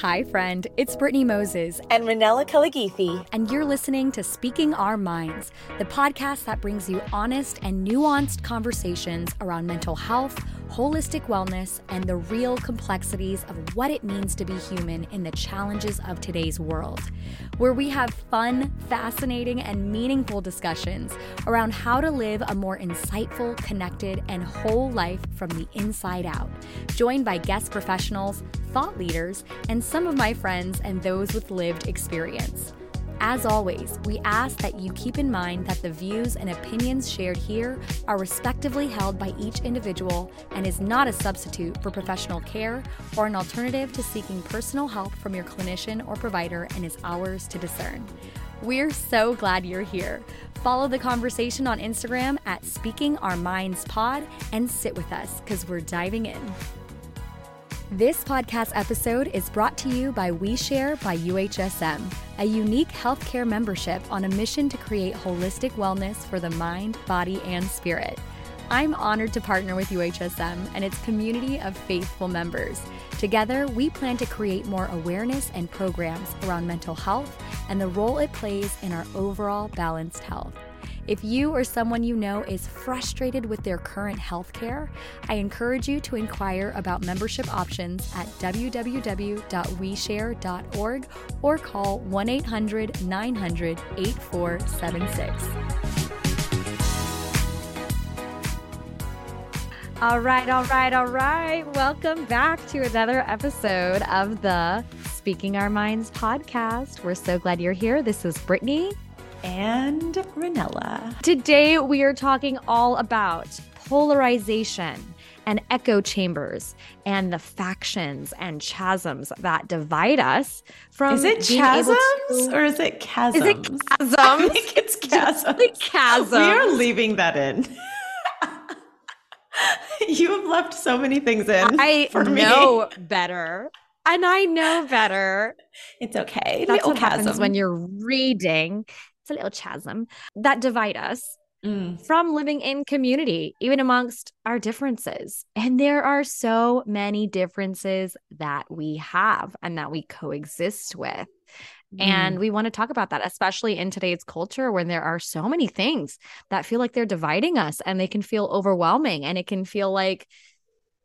Hi, friend. It's Brittney Moses. And Ranela Kaligithi. And you're listening to Speaking Our Minds, the podcast that brings you honest and nuanced conversations around mental health, holistic wellness, and the real complexities of what it means to be human in the challenges of today's world. Where we have fun, fascinating, and meaningful discussions around how to live a more insightful, connected, and whole life from the inside out. Joined by guest professionals, thought leaders, and some of my friends and those with lived experience. As always, we ask that you keep in mind that the views and opinions shared here are respectively held by each individual and is not a substitute for professional care or an alternative to seeking personal help from your clinician or provider and is ours to discern. We're so glad you're here. Follow the conversation on Instagram at Speaking Our Minds Pod and sit with us because we're diving in. This podcast episode is brought to you by WeShare by UHSM, a unique healthcare membership on a mission to create holistic wellness for the mind, body, and spirit. I'm honored to partner with UHSM and its community of faithful members. Together, we plan to create more awareness and programs around mental health and the role it plays in our overall balanced health. If you or someone you know is frustrated with their current health care, I encourage you to inquire about membership options at www.weshare.org or call 1 800 900 8476. All right, all right, all right. Welcome back to another episode of the Speaking Our Minds podcast. We're so glad you're here. This is Brittney and Ranela. Today, we are talking all about polarization and echo chambers and the factions and chasms that divide us from is it chasms to... or is it chasms? Is it chasms? I think it's chasms. The chasm. We are leaving that in. you have left so many things in. I for know better. And I know better. It's okay. That's what happens when you're reading a little chasm that divide us mm. from living in community, even amongst our differences. And there are so many differences that we have and that we coexist with. Mm. And we want to talk about that, especially in today's culture when there are so many things that feel like they're dividing us and they can feel overwhelming. And it can feel like,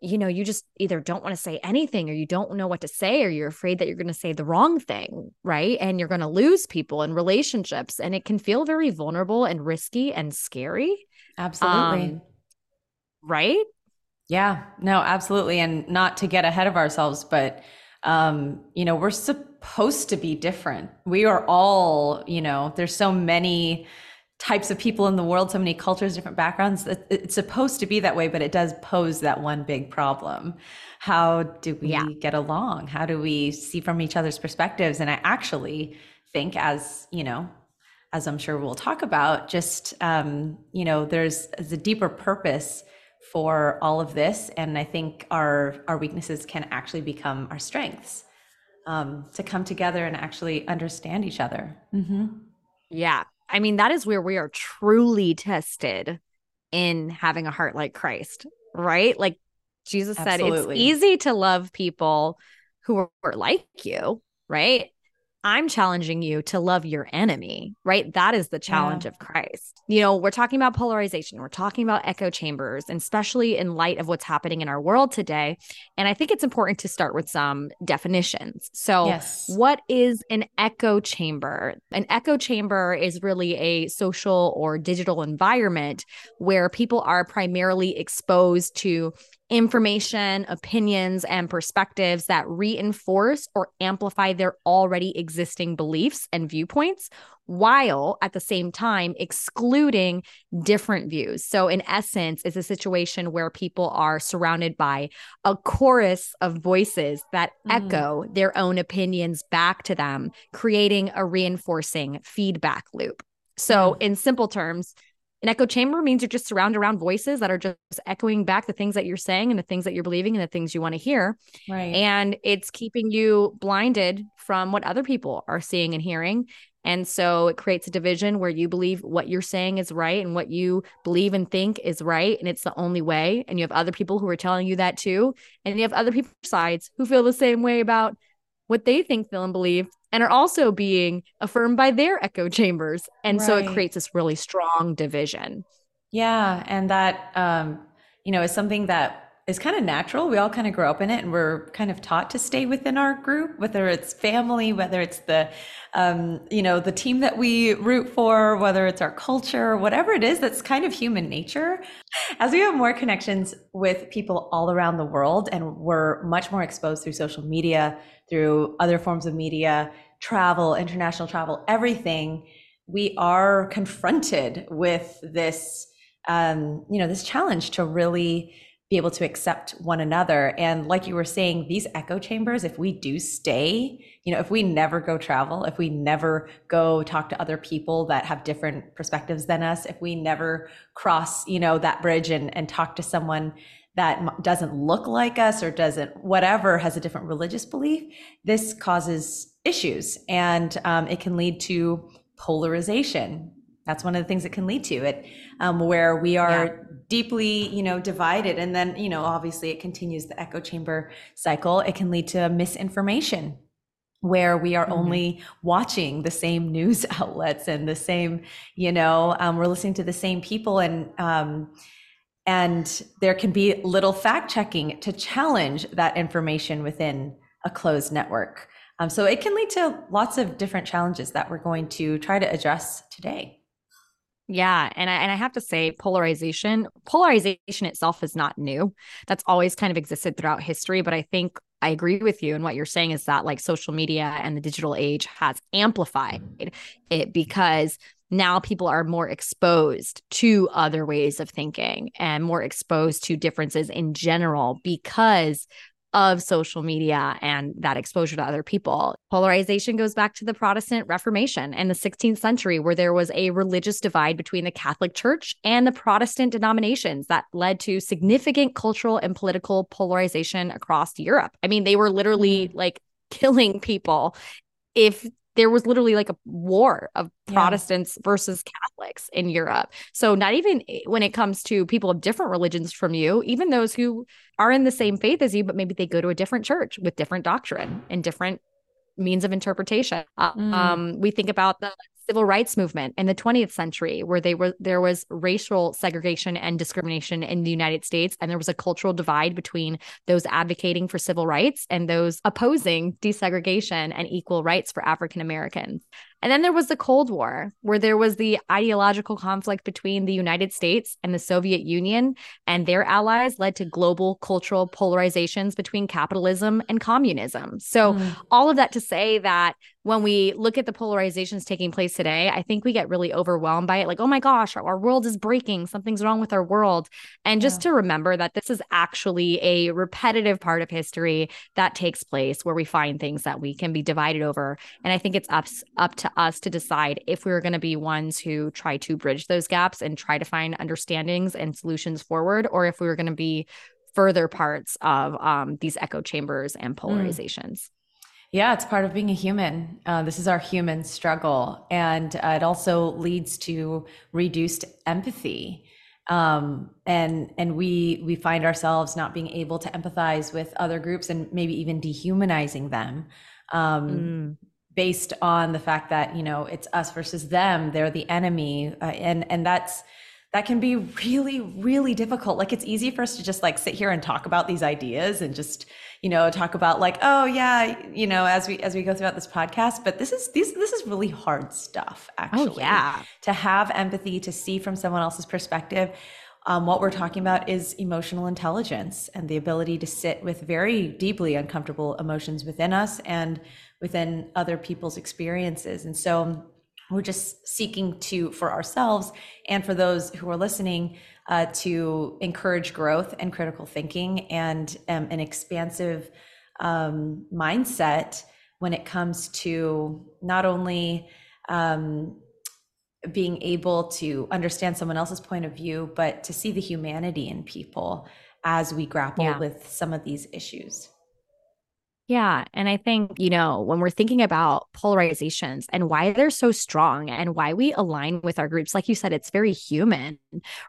you know, you just either don't want to say anything or you don't know what to say or you're afraid that you're going to say the wrong thing, right? And you're going to lose people and relationships. And it can feel very vulnerable and risky and scary. Absolutely. Um, right? Yeah, no, absolutely. And not to get ahead of ourselves, but, um, you know, we're supposed to be different. We are all, you know, there's so many types of people in the world, so many cultures, different backgrounds. It's supposed to be that way, but it does pose that one big problem. How do we yeah. get along? How do we see from each other's perspectives? And I actually think, as you know, as I'm sure we'll talk about, just um, you know, there's, there's a deeper purpose for all of this, and I think our our weaknesses can actually become our strengths. Um, to come together and actually understand each other. Mm-hmm. Yeah, I mean, that is where we are truly tested in having a heart like Christ, right? Like Jesus Absolutely. said, it's easy to love people who are like you, right? I'm challenging you to love your enemy, right? That is the challenge yeah. of Christ. You know, we're talking about polarization, we're talking about echo chambers, and especially in light of what's happening in our world today. And I think it's important to start with some definitions. So, yes. what is an echo chamber? An echo chamber is really a social or digital environment where people are primarily exposed to information, opinions, and perspectives that reinforce or amplify their already existing beliefs and viewpoints, while at the same time excluding different views. So, in essence, it's a situation where people are surrounded by a chorus of voices that mm. echo their own opinions back to them, creating a reinforcing feedback loop. So, mm. in simple terms, an echo chamber means you're just surrounded around voices that are just echoing back the things that you're saying and the things that you're believing and the things you want to hear. Right. And it's keeping you blinded from what other people are seeing and hearing. And so it creates a division where you believe what you're saying is right and what you believe and think is right. And it's the only way. And you have other people who are telling you that too. And you have other people's sides who feel the same way about what they think, feel, and believe, and are also being affirmed by their echo chambers. And right. so it creates this really strong division. Yeah. And that, um, you know, is something that is kind of natural. We all kind of grow up in it and we're kind of taught to stay within our group, whether it's family, whether it's the, um, you know, the team that we root for, whether it's our culture, whatever it is, that's kind of human nature. As we have more connections with people all around the world and we're much more exposed through social media, through other forms of media, travel, international travel, everything, we are confronted with this, um, you know, this challenge to really be able to accept one another. And like you were saying, these echo chambers, if we do stay, you know, if we never go travel, if we never go talk to other people that have different perspectives than us, if we never cross, you know, that bridge and, and talk to someone that doesn't look like us or doesn't whatever has a different religious belief, this causes issues and um, it can lead to polarization. That's one of the things it can lead to it, um, where we are yeah deeply you know divided and then you know obviously it continues the echo chamber cycle it can lead to misinformation where we are mm-hmm. only watching the same news outlets and the same you know um, we're listening to the same people and um, and there can be little fact checking to challenge that information within a closed network. Um, so it can lead to lots of different challenges that we're going to try to address today. Yeah, and I and I have to say polarization polarization itself is not new. That's always kind of existed throughout history, but I think I agree with you. And what you're saying is that like social media and the digital age has amplified it because now people are more exposed to other ways of thinking and more exposed to differences in general because of social media and that exposure to other people. Polarization goes back to the Protestant Reformation and the 16th century, where there was a religious divide between the Catholic Church and the Protestant denominations that led to significant cultural and political polarization across Europe. I mean, they were literally mm-hmm. like killing people if there was literally like a war of Protestants yeah. versus Catholics in Europe. So not even eh, when it comes to people of different religions from you, even those who are in the same faith as you, but maybe they go to a different church with different doctrine and different means of interpretation. Uh, mm. Um, we think about the civil rights movement in the 20th century where they were there was racial segregation and discrimination in the United States and there was a cultural divide between those advocating for civil rights and those opposing desegregation and equal rights for African Americans. And then there was the Cold War, where there was the ideological conflict between the United States and the Soviet Union, and their allies led to global cultural polarizations between capitalism and communism. So, mm. all of that to say that when we look at the polarizations taking place today, I think we get really overwhelmed by it. Like, oh my gosh, our world is breaking. Something's wrong with our world. And just yeah. to remember that this is actually a repetitive part of history that takes place where we find things that we can be divided over. And I think it's up, up to us to decide if we're going to be ones who try to bridge those gaps and try to find understandings and solutions forward, or if we were going to be further parts of um, these echo chambers and mm. polarizations. Mm. Yeah, it's part of being a human. Uh, this is our human struggle. And uh, it also leads to reduced empathy. Um, and and we we find ourselves not being able to empathize with other groups and maybe even dehumanizing them um, mm. Based on the fact that you know it's us versus them they're the enemy uh, and and that's that can be really really difficult. Like it's easy for us to just like sit here and talk about these ideas and just you know talk about like oh yeah you know as we as we go throughout this podcast but this is these this is really hard stuff oh, actually. oh, yeah. To have empathy to see from someone else's perspective um, what we're talking about is emotional intelligence and the ability to sit with very deeply uncomfortable emotions within us and within other people's experiences and so we're just seeking to for ourselves and for those who are listening uh, to encourage growth and critical thinking and um, an expansive um, mindset when it comes to not only um, being able to understand someone else's point of view but to see the humanity in people as we grapple yeah. with some of these issues Yeah. And I think, you know, when we're thinking about polarizations and why they're so strong and why we align with our groups, like you said, it's very human,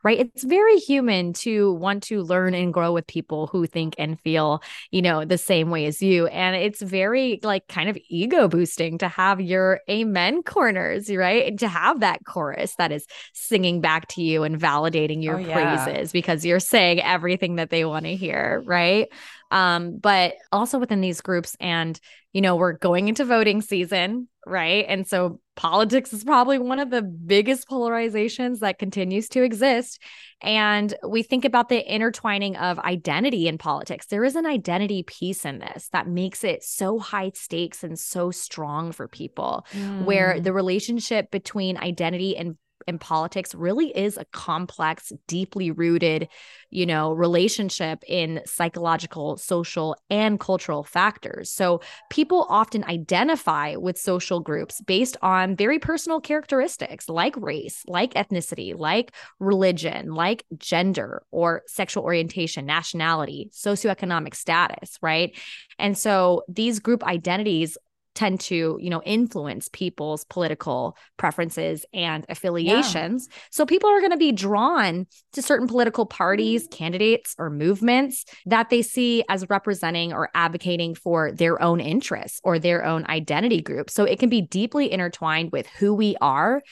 right? It's very human to want to learn and grow with people who think and feel, you know, the same way as you. And it's very, like, kind of ego boosting to have your amen corners, right? And to have that chorus that is singing back to you and validating your oh, yeah. praises because you're saying everything that they want to hear, right? Um, but also within these groups, and you know, we're going into voting season, right? And so politics is probably one of the biggest polarizations that continues to exist. And we think about the intertwining of identity in politics. There is an identity piece in this that makes it so high stakes and so strong for people, mm. where the relationship between identity and in politics really is a complex, deeply rooted, you know, relationship in psychological, social, and cultural factors. So people often identify with social groups based on very personal characteristics like race, like ethnicity, like religion, like gender or sexual orientation, nationality, socioeconomic status, right? And so these group identities tend to you know influence people's political preferences and affiliations yeah. so people are going to be drawn to certain political parties mm-hmm. candidates or movements that they see as representing or advocating for their own interests or their own identity group so it can be deeply intertwined with who we are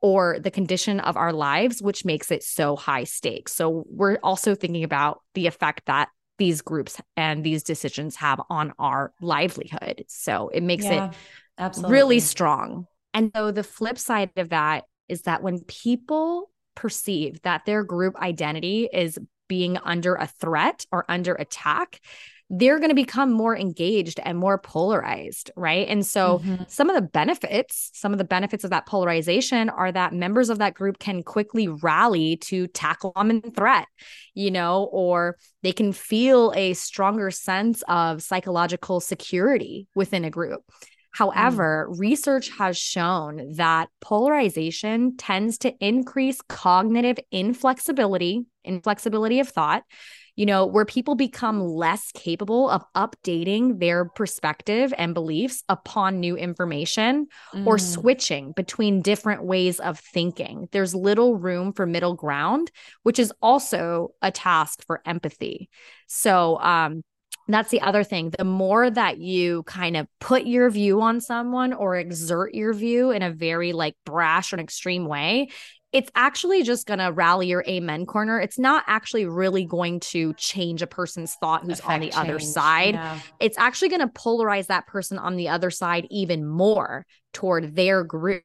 or the condition of our lives, which makes it so high stakes. So, we're also thinking about the effect that these groups and these decisions have on our livelihood. So it makes yeah, it absolutely. really strong. And so the flip side of that is that when people perceive that their group identity is being under a threat or under attack, they're going to become more engaged and more polarized, right? And so mm-hmm. some of the benefits, some of the benefits of that polarization are that members of that group can quickly rally to tackle common threat, you know, or they can feel a stronger sense of psychological security within a group. However, mm. research has shown that polarization tends to increase cognitive inflexibility, inflexibility of thought, you know, where people become less capable of updating their perspective and beliefs upon new information mm. or switching between different ways of thinking. There's little room for middle ground, which is also a task for empathy. So, um, that's the other thing. The more that you kind of put your view on someone or exert your view in a very like brash or extreme way, it's actually just going to rally your amen corner. It's not actually really going to change a person's thought who's Effect on the change. other side. Yeah. It's actually going to polarize that person on the other side even more toward their group.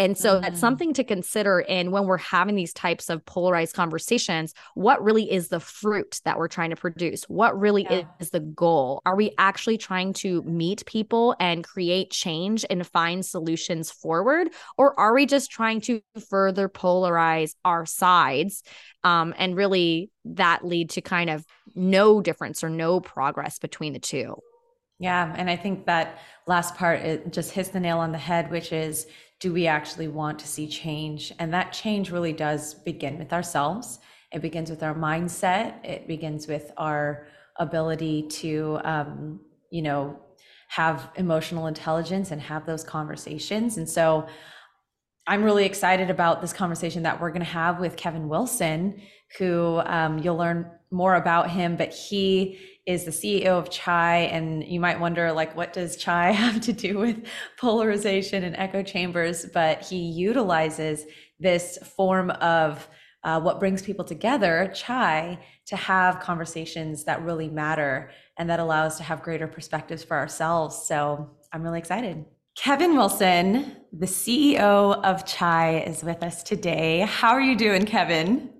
And so mm. that's something to consider in when we're having these types of polarized conversations. What really is the fruit that we're trying to produce? What really yeah. is the goal? Are we actually trying to meet people and create change and find solutions forward? Or are we just trying to further polarize our sides um, and really that lead to kind of no difference or no progress between the two? Yeah. And I think that last part, it just hits the nail on the head, which is do we actually want to see change? And that change really does begin with ourselves. It begins with our mindset. It begins with our ability to, um, you know, have emotional intelligence and have those conversations. And so I'm really excited about this conversation that we're going to have with Kevin Wilson, who um, you'll learn more about him, but he is the CEO of Chai. And you might wonder, like, what does Chai have to do with polarization and echo chambers? But he utilizes this form of uh, what brings people together, Chai, to have conversations that really matter and that allow us to have greater perspectives for ourselves. So I'm really excited. Kevin Wilson, the CEO of Chai, is with us today. How are you doing, Kevin?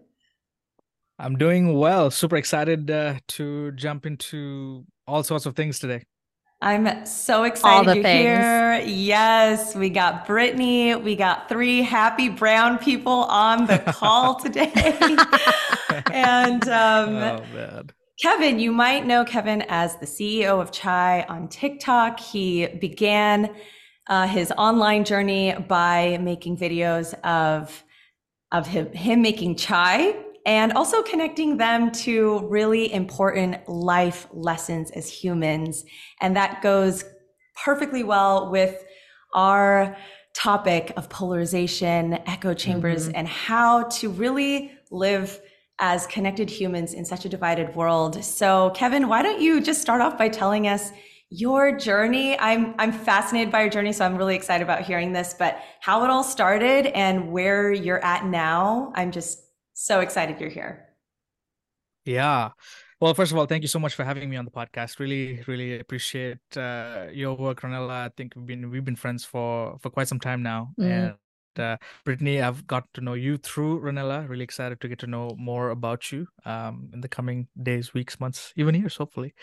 I'm doing well. Super excited uh, to jump into all sorts of things today. I'm so excited to here. Yes, we got Brittney. We got three happy brown people on the call today. and um, oh, Kevin, you might know Kevin as the CEO of Chai on TikTok. He began uh, his online journey by making videos of of him, him making chai and also connecting them to really important life lessons as humans. And that goes perfectly well with our topic of polarization, echo chambers, mm-hmm. and how to really live as connected humans in such a divided world. So, Kevin, why don't you just start off by telling us your journey? I'm I'm fascinated by your journey, so I'm really excited about hearing this, but how it all started and where you're at now. I'm just so excited you're here. Yeah. Well, first of all, thank you so much for having me on the podcast. Really, really appreciate uh, your work, Ranela. I think we've been we've been friends for for quite some time now, mm. and uh, Brittney, I've got to know you through Ranela. Really excited to get to know more about you um, in the coming days, weeks, months, even years, hopefully.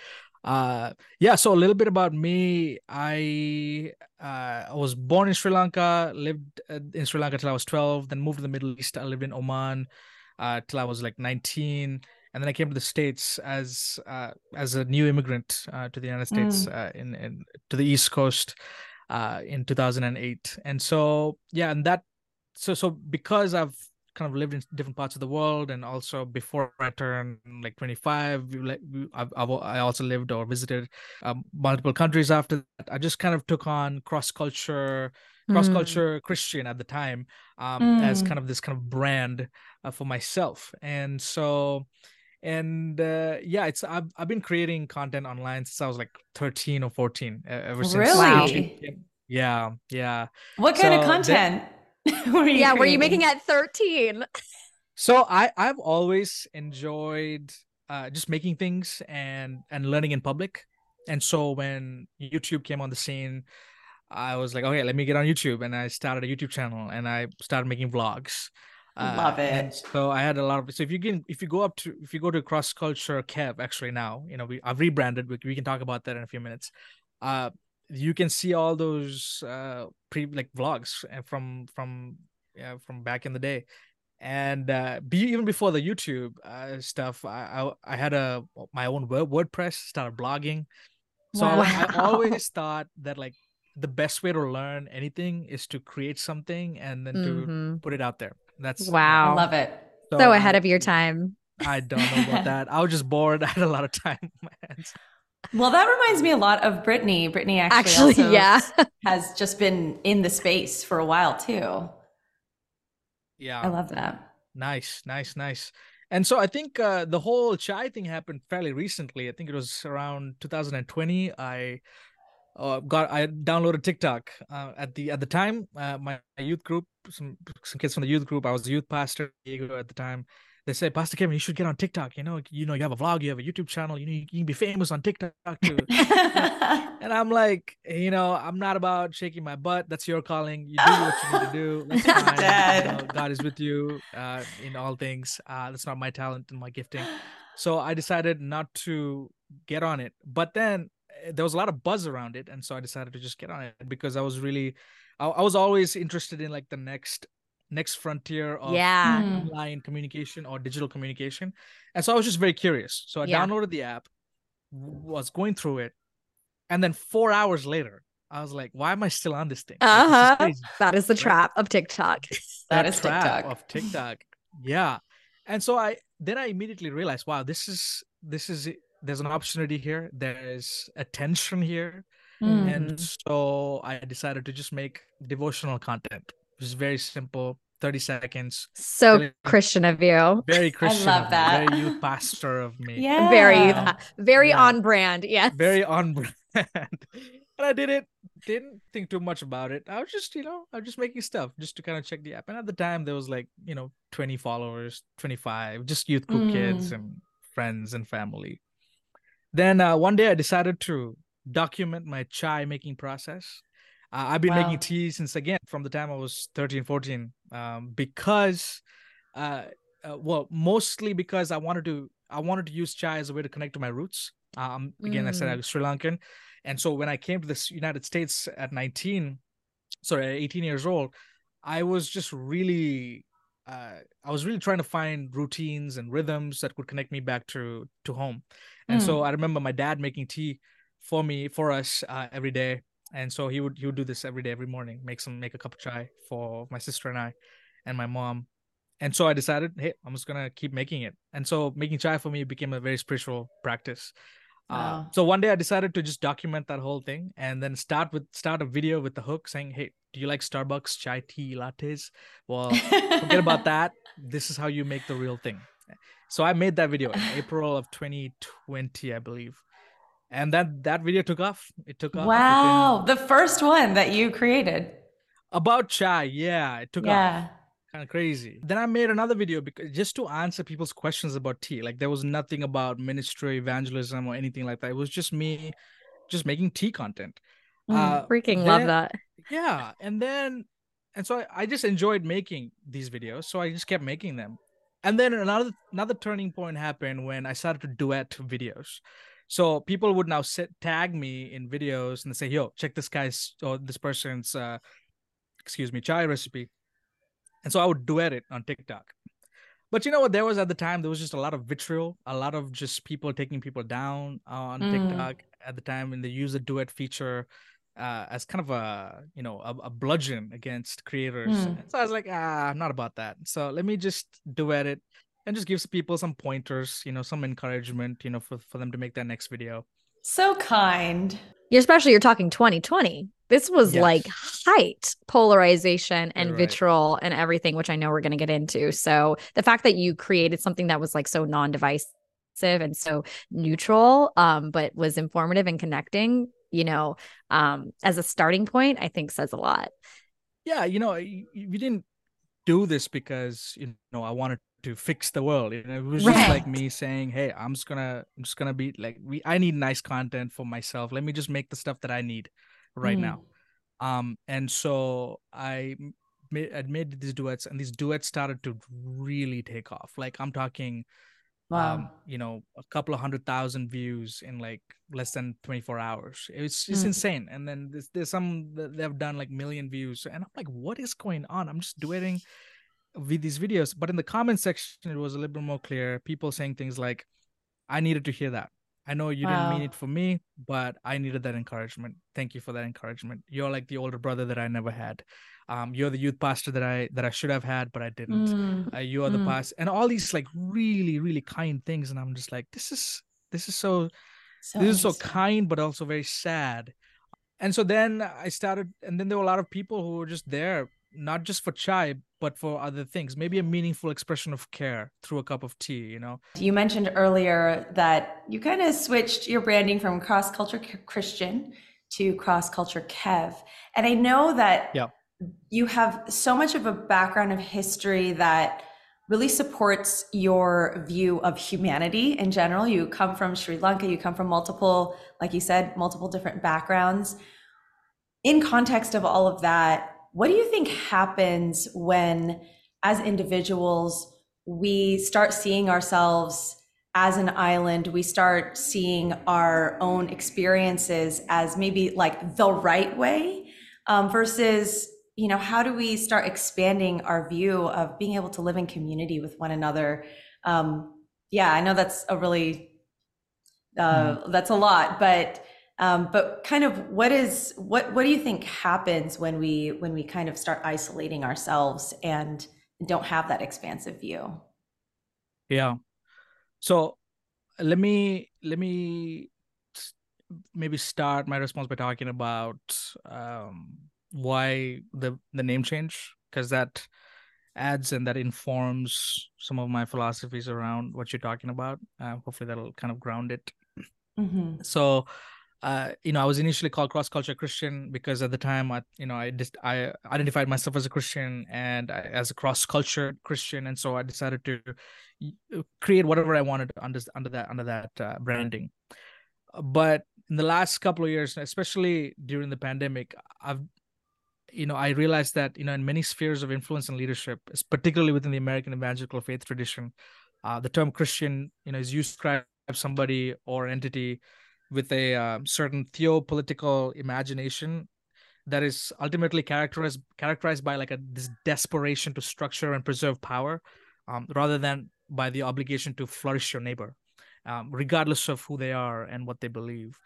Uh, yeah. So a little bit about me. I uh, I was born in Sri Lanka, lived uh, in Sri Lanka till I was twelve, then moved to the Middle East. I lived in Oman uh, till I was like nineteen and then I came to the states as uh, as a new immigrant uh, to the United States mm. uh, in, in to the East Coast uh, in 2008. And so yeah, and that so so because I've kind of lived in different parts of the world and also before i turned like 25 I've, I've, i also lived or visited um, multiple countries after that i just kind of took on cross culture cross culture mm. christian at the time um, mm. as kind of this kind of brand uh, for myself. And so and uh, yeah it's I've, I've been creating content online since i was like 13 or 14 ever since really? Yeah yeah. What kind so of content were yeah creating? were you making at 13 so i i've always enjoyed uh, just making things and and learning in public. And so when youtube came on the scene i was like okay let me get on youtube and i started a youtube channel and i started making vlogs Love uh, it. So I had a lot of so if you can if you go up to if you go to cross culture Kev actually now you know we I've rebranded we, we can talk about that in a few minutes. Uh, you can see all those uh pre like vlogs uh, from from yeah from back in the day and uh be, even before the youtube uh, stuff I, I, I had a my own wordpress started blogging so wow. I, I, always thought that like the best way to learn anything is to create something and then mm-hmm. to put it out there that's wow. I love it. So, so ahead of your time. I don't know about that. I was just bored. I had a lot of time on my hands. Well, that reminds me a lot of Brittney. Brittney actually, actually yeah. has just been in the space for a while too. Yeah. I love that. Nice, nice, nice. And so I think uh, the whole chai thing happened fairly recently. I think it was around 2020. I uh, got I downloaded TikTok uh, at the at the time. Uh, my youth group, some some kids from the youth group. I was a youth pastor Diego at the time. They said, Pastor Kevin, you should get on TikTok. You know, you know, you have a vlog, you have a YouTube channel. You know, you, you can be famous on TikTok too. and I'm like, you know, I'm not about shaking my butt. That's your calling. You do what you need to do. That's fine. You know, God is with you uh, in all things. Uh, that's not my talent and my gifting. So I decided not to get on it. But then there was a lot of buzz around it and so i decided to just get on it because i was really i, I was always interested in like the next next frontier of yeah. Hmm. online communication or digital communication and so i was just very curious so i yeah. downloaded the app was going through it and then four hours later I was like, why am I still on this thing? Uh huh. that is the right? trap of TikTok. that is TikTok. Of TikTok. Yeah. And so I then I immediately realized, wow, this is this is there's an opportunity here there's attention here. Mm. and so i decided to just make devotional content which is very simple 30 seconds. So very, christian of you. Very christian i love that. very youth pastor of me. Yeah. very very yeah. on brand yes. Very on brand. And i did it didn't think too much about it. I was just you know i was just making stuff just to kind of check the app. And at the time there was like you know 20 followers 25 just youth group mm. kids and friends and family then uh, one day I decided to document my chai making process. Uh, I've been wow. making tea since again from the time I was 13, 14, um, because, uh, uh, well, mostly because I wanted to I wanted to use chai as a way to connect to my roots. Um, again, mm. I said I mm. was Sri Lankan, and so when I came to the United States at 19, sorry, 18 years old, I was just really uh, I was really trying to find routines and rhythms that could connect me back to to home. And mm. so I remember my dad making tea for me for us uh, every day. And so he would he would do this every day, every morning, make some make a cup of chai for my sister and I, and my mom. and so I decided, hey, I'm just gonna keep making it. And so making chai for me became a very spiritual practice. Uh. Uh, so one day I decided to just document that whole thing and then start with start a video with the hook saying, "Hey, do you like Starbucks chai tea lattes? Well, forget about that. This is how you make the real thing." So I made that video in April of 2020, I believe, and that that video took off. It took off. Wow, within... the first one that you created about chai. Yeah, it took yeah. off kind of crazy. Then I made another video because just to answer people's questions about tea. Like there was nothing about ministry, evangelism, or anything like that. It was just me just making tea content. Mm, uh, freaking then, love that. Yeah. And then and so I, I just enjoyed making these videos. So I just kept making them. And then another another turning point happened when I started to duet videos. So people would now sit tag me in videos and say, "Yo, check this guy's or this person's uh, excuse me chai recipe." And so I would duet it on TikTok. But you know what? There was at the time, there was just a lot of vitriol, a lot of just people taking people down on mm. TikTok at the time. And they use the duet feature uh, as kind of a, you know, a, a bludgeon against creators. Mm. So I was like, ah, I'm not about that. So let me just duet it and just give people some pointers, you know, some encouragement, you know, for, for them to make their next video. So kind. Especially you're talking 2020. This was yes. like height polarization and right. vitriol and everything, which I know we're going to get into. So the fact that you created something that was like so non-divisive and so neutral, um, but was informative and connecting, you know, um, as a starting point, I think says a lot. Yeah, you know, we didn't do this because you know I wanted to fix the world. You know, it was just like me saying, "Hey, I'm just gonna, I'm just gonna be like, we, I need nice content for myself. Let me just make the stuff that I need." Right mm. now um and so i made, I made these duets and these duets started to really take off. Like i'm talking wow. um you know a couple of hundred thousand views in like less than 24 hours. It's it's mm. insane. And then there's, there's some they've done like million views and i'm like what is going on? I'm just duetting with these videos. But in the comment section it was a little bit more clear people saying things like i needed to hear that I know you wow. didn't mean it for me, but I needed that encouragement. Thank you for that encouragement. You're like the older brother that I never had. Um, you're the youth pastor that I that I should have had, but I didn't. Mm. Uh, you are the mm. pastor, and all these like really really kind things, and I'm just like, this is this is so, so this is so kind, but also very sad. And so then I started, and then there were a lot of people who were just there not just for chai but for other things maybe a meaningful expression of care through a cup of tea you know? You mentioned earlier that you kind of switched your branding from cross culture christian to cross culture kev. And i know that yeah. you have so much of a background of history that really supports your view of humanity in general. You come from sri lanka you come from multiple like you said multiple different backgrounds. In context of all of that what do you think happens when, as individuals, we start seeing ourselves as an island? We start seeing our own experiences as maybe like the right way um, versus, you know, how do we start expanding our view of being able to live in community with one another? Um, yeah, I know that's a really, uh, mm. that's a lot, but um, but kind of what is what what do you think happens when we when we kind of start isolating ourselves and don't have that expansive view? Yeah. So let me let me maybe start my response by talking about um, why the the name change because that adds and that informs some of my philosophies around what you're talking about. Uh, hopefully, that'll kind of ground it. Mm-hmm. So, uh, you know, I was initially called cross culture Christian because at the time, I, you know, I just I identified myself as a Christian and I, as a cross culture Christian, and so I decided to create whatever I wanted under under that under that uh, branding. But in the last couple of years, especially during the pandemic, I've you know I realized that you know in many spheres of influence and leadership, particularly within the American evangelical faith tradition, uh, the term Christian you know is used to describe somebody or entity with a uh, certain theopolitical imagination that is ultimately characterized characterized by like a this desperation to structure and preserve power um, rather than by the obligation to flourish your neighbor um, regardless of who they are and what they believe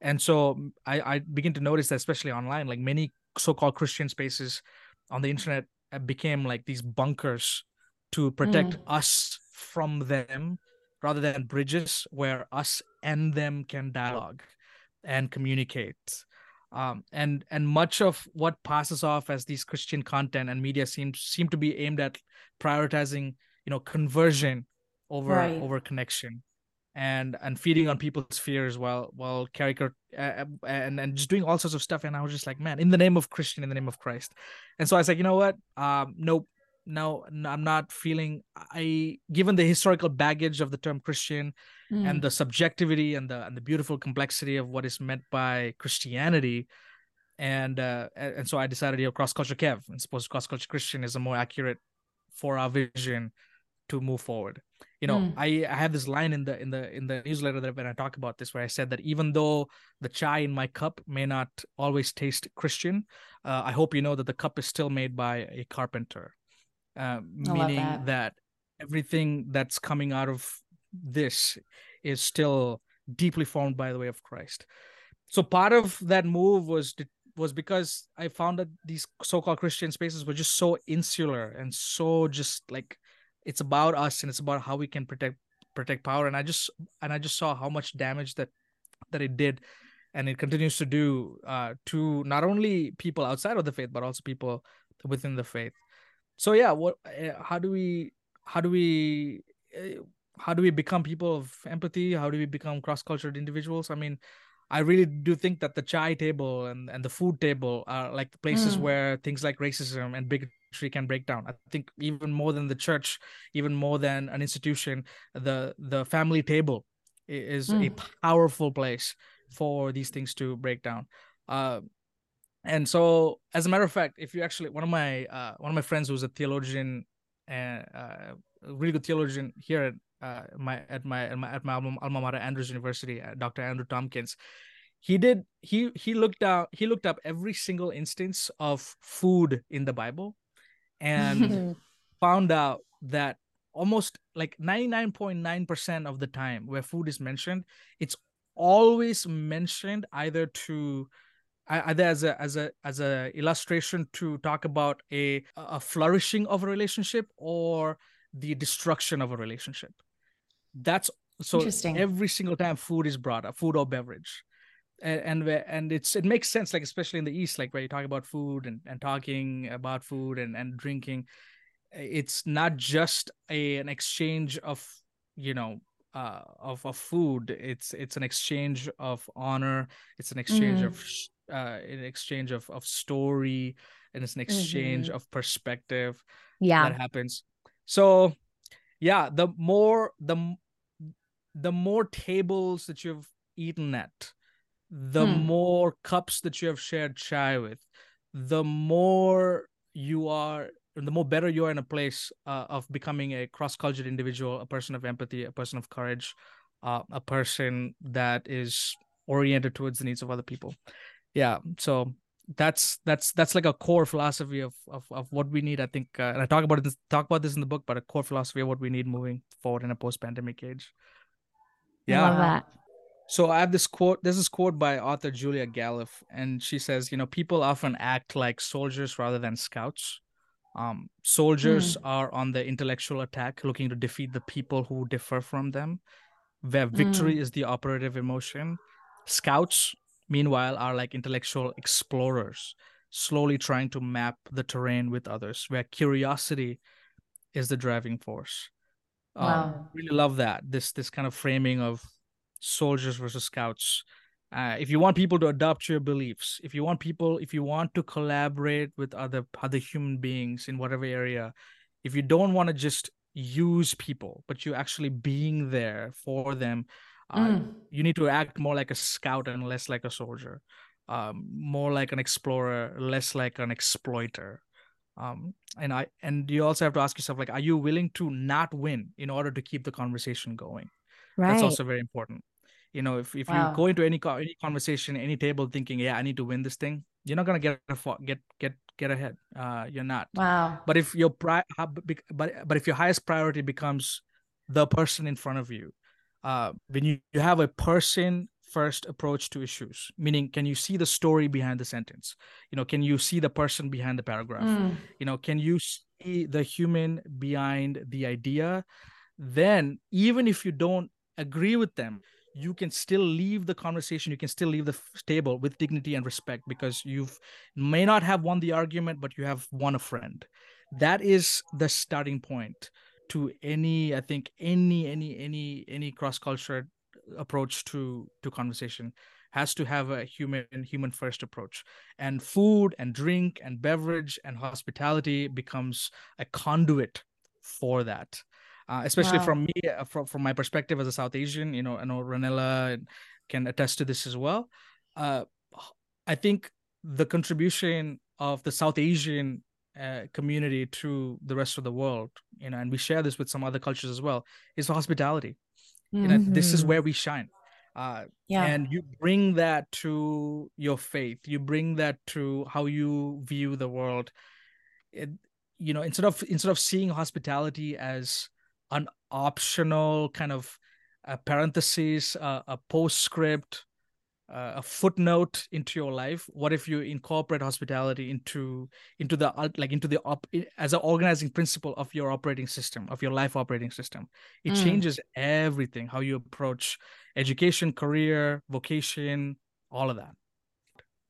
and so I, I begin to notice that especially online like many so-called christian spaces on the internet became like these bunkers to protect mm. us from them rather than bridges where us and them can dialogue and communicate. Um, and and much of what passes off as these christian content and media seems seem to be aimed at prioritizing you know conversion over right. over connection and and feeding on people's fears while while caricature uh, and and just doing all sorts of stuff. And i was just like man in the name of christian in the name of christ. And so i was like you know what? Um nope no, i'm not feeling i given the historical baggage of the term christian mm. and the subjectivity and the and the beautiful complexity of what is meant by christianity and uh and so i decided you know cross culture kev and suppose cross culture christian is a more accurate for our vision to move forward you know mm. I, I have this line in the in the in the newsletter that when i talk about this where i said that even though the chai in my cup may not always taste christian uh, i hope you know that the cup is still made by a carpenter uh, meaning that. that everything that's coming out of this is still deeply formed by the way of christ. So part of that move was was because i found that these so-called christian spaces were just so insular and so just like it's about us and it's about how we can protect protect power. And i just and i just saw how much damage that that it did. And it continues to do uh, to not only people outside of the faith but also people within the faith so yeah what eh, how do we how do we eh, how do we become people of empathy how do we become cross-cultured individuals i mean i really do think that the chai table and, and the food table are like the places mm. where things like racism and bigotry can break down. I think even more than the church, even more than an institution, the the family table is mm. a powerful place for these things to break down. Uh, and so, as a matter of fact, if you actually one of my uh, one of my friends who's a theologian and uh, a really good theologian here at uh, my at my at my, at my alma mater Andrews University, uh, Dr. Andrew Tompkins, he did he he looked out he looked up every single instance of food in the Bible and found out that almost like 99.9% of the time where food is mentioned it's always mentioned either to either as a as a as a illustration to talk about a a flourishing of a relationship or the destruction of a relationship. That's so every single time food is brought up food or beverage. And and, and it's it makes sense like especially in the east like where you talk about food and, and talking about food and, and drinking it's not just a an exchange of you know uh, of of food. It's it's an exchange of honor. It's an exchange mm. of uh an exchange of of story and it's an exchange mm-hmm. of perspective yeah that happens so yeah the more the the more tables that you've eaten at the hmm. more cups that you have shared chai with, the more you are, the more better you are in a place uh, of becoming a cross-cultured individual, a person of empathy, a person of courage, uh, a person that is oriented towards the needs of other people. Yeah, so that's that's that's like a core philosophy of of, of what we need. I think, uh, and I talk about it talk about this in the book, but a core philosophy of what we need moving forward in a post-pandemic age. Yeah. So I have this quote. This is quote by author Julia Galef, and she says, "You know, people often act like soldiers rather than scouts. Um, soldiers mm. are on the intellectual attack, looking to defeat the people who differ from them, where victory mm. is the operative emotion. Scouts, meanwhile, are like intellectual explorers, slowly trying to map the terrain with others, where curiosity is the driving force. Um, wow. Um, really love that this this kind of framing of soldiers versus scouts uh, if you want people to adopt your beliefs if you want people if you want to collaborate with other other human beings in whatever area if you don't want to just use people but you're actually being there for them uh, mm. you need to act more like a scout and less like a soldier um, more like an explorer less like an exploiter um, and i and you also have to ask yourself like are you willing to not win in order to keep the conversation going Right. That's also very important. You know, if, if wow. you go into any any conversation, any table, thinking, "Yeah, I need to win this thing," you're not gonna get get get get ahead. Uh, you're not. Wow. But if your pri- but but if your highest priority becomes the person in front of you, uh, when you, you have a person first approach to issues meaning can you see the story behind the sentence? You know can you see the person behind the paragraph? Mm. you know can you see the human behind the idea? Then even if you don't agree with them you can still leave the conversation you can still leave the table with dignity and respect because you've may not have won the argument but you have won a friend. That is the starting point to any i think any any any any cross cultural approach to to conversation has to have a human human first approach. And food and drink and beverage and hospitality becomes a conduit for that. Uh, especially wow. from me uh, from, from my perspective as a south asian you know i know ranela can attest to this as well. Uh, i think the contribution of the south asian uh, community to the rest of the world you know and we share this with some other cultures as well is hospitality mm-hmm. you know this is mm-hmm. where we shine uh, yeah. and you bring that to your faith you bring that to how you view the world it, you know instead of instead of seeing hospitality as an optional kind of a parenthesis uh, a postscript uh, a footnote into your life? What if you incorporate hospitality into into the like into the op as an organizing principle of your operating system of your life operating system? It mm. changes everything how you approach education career vocation all of that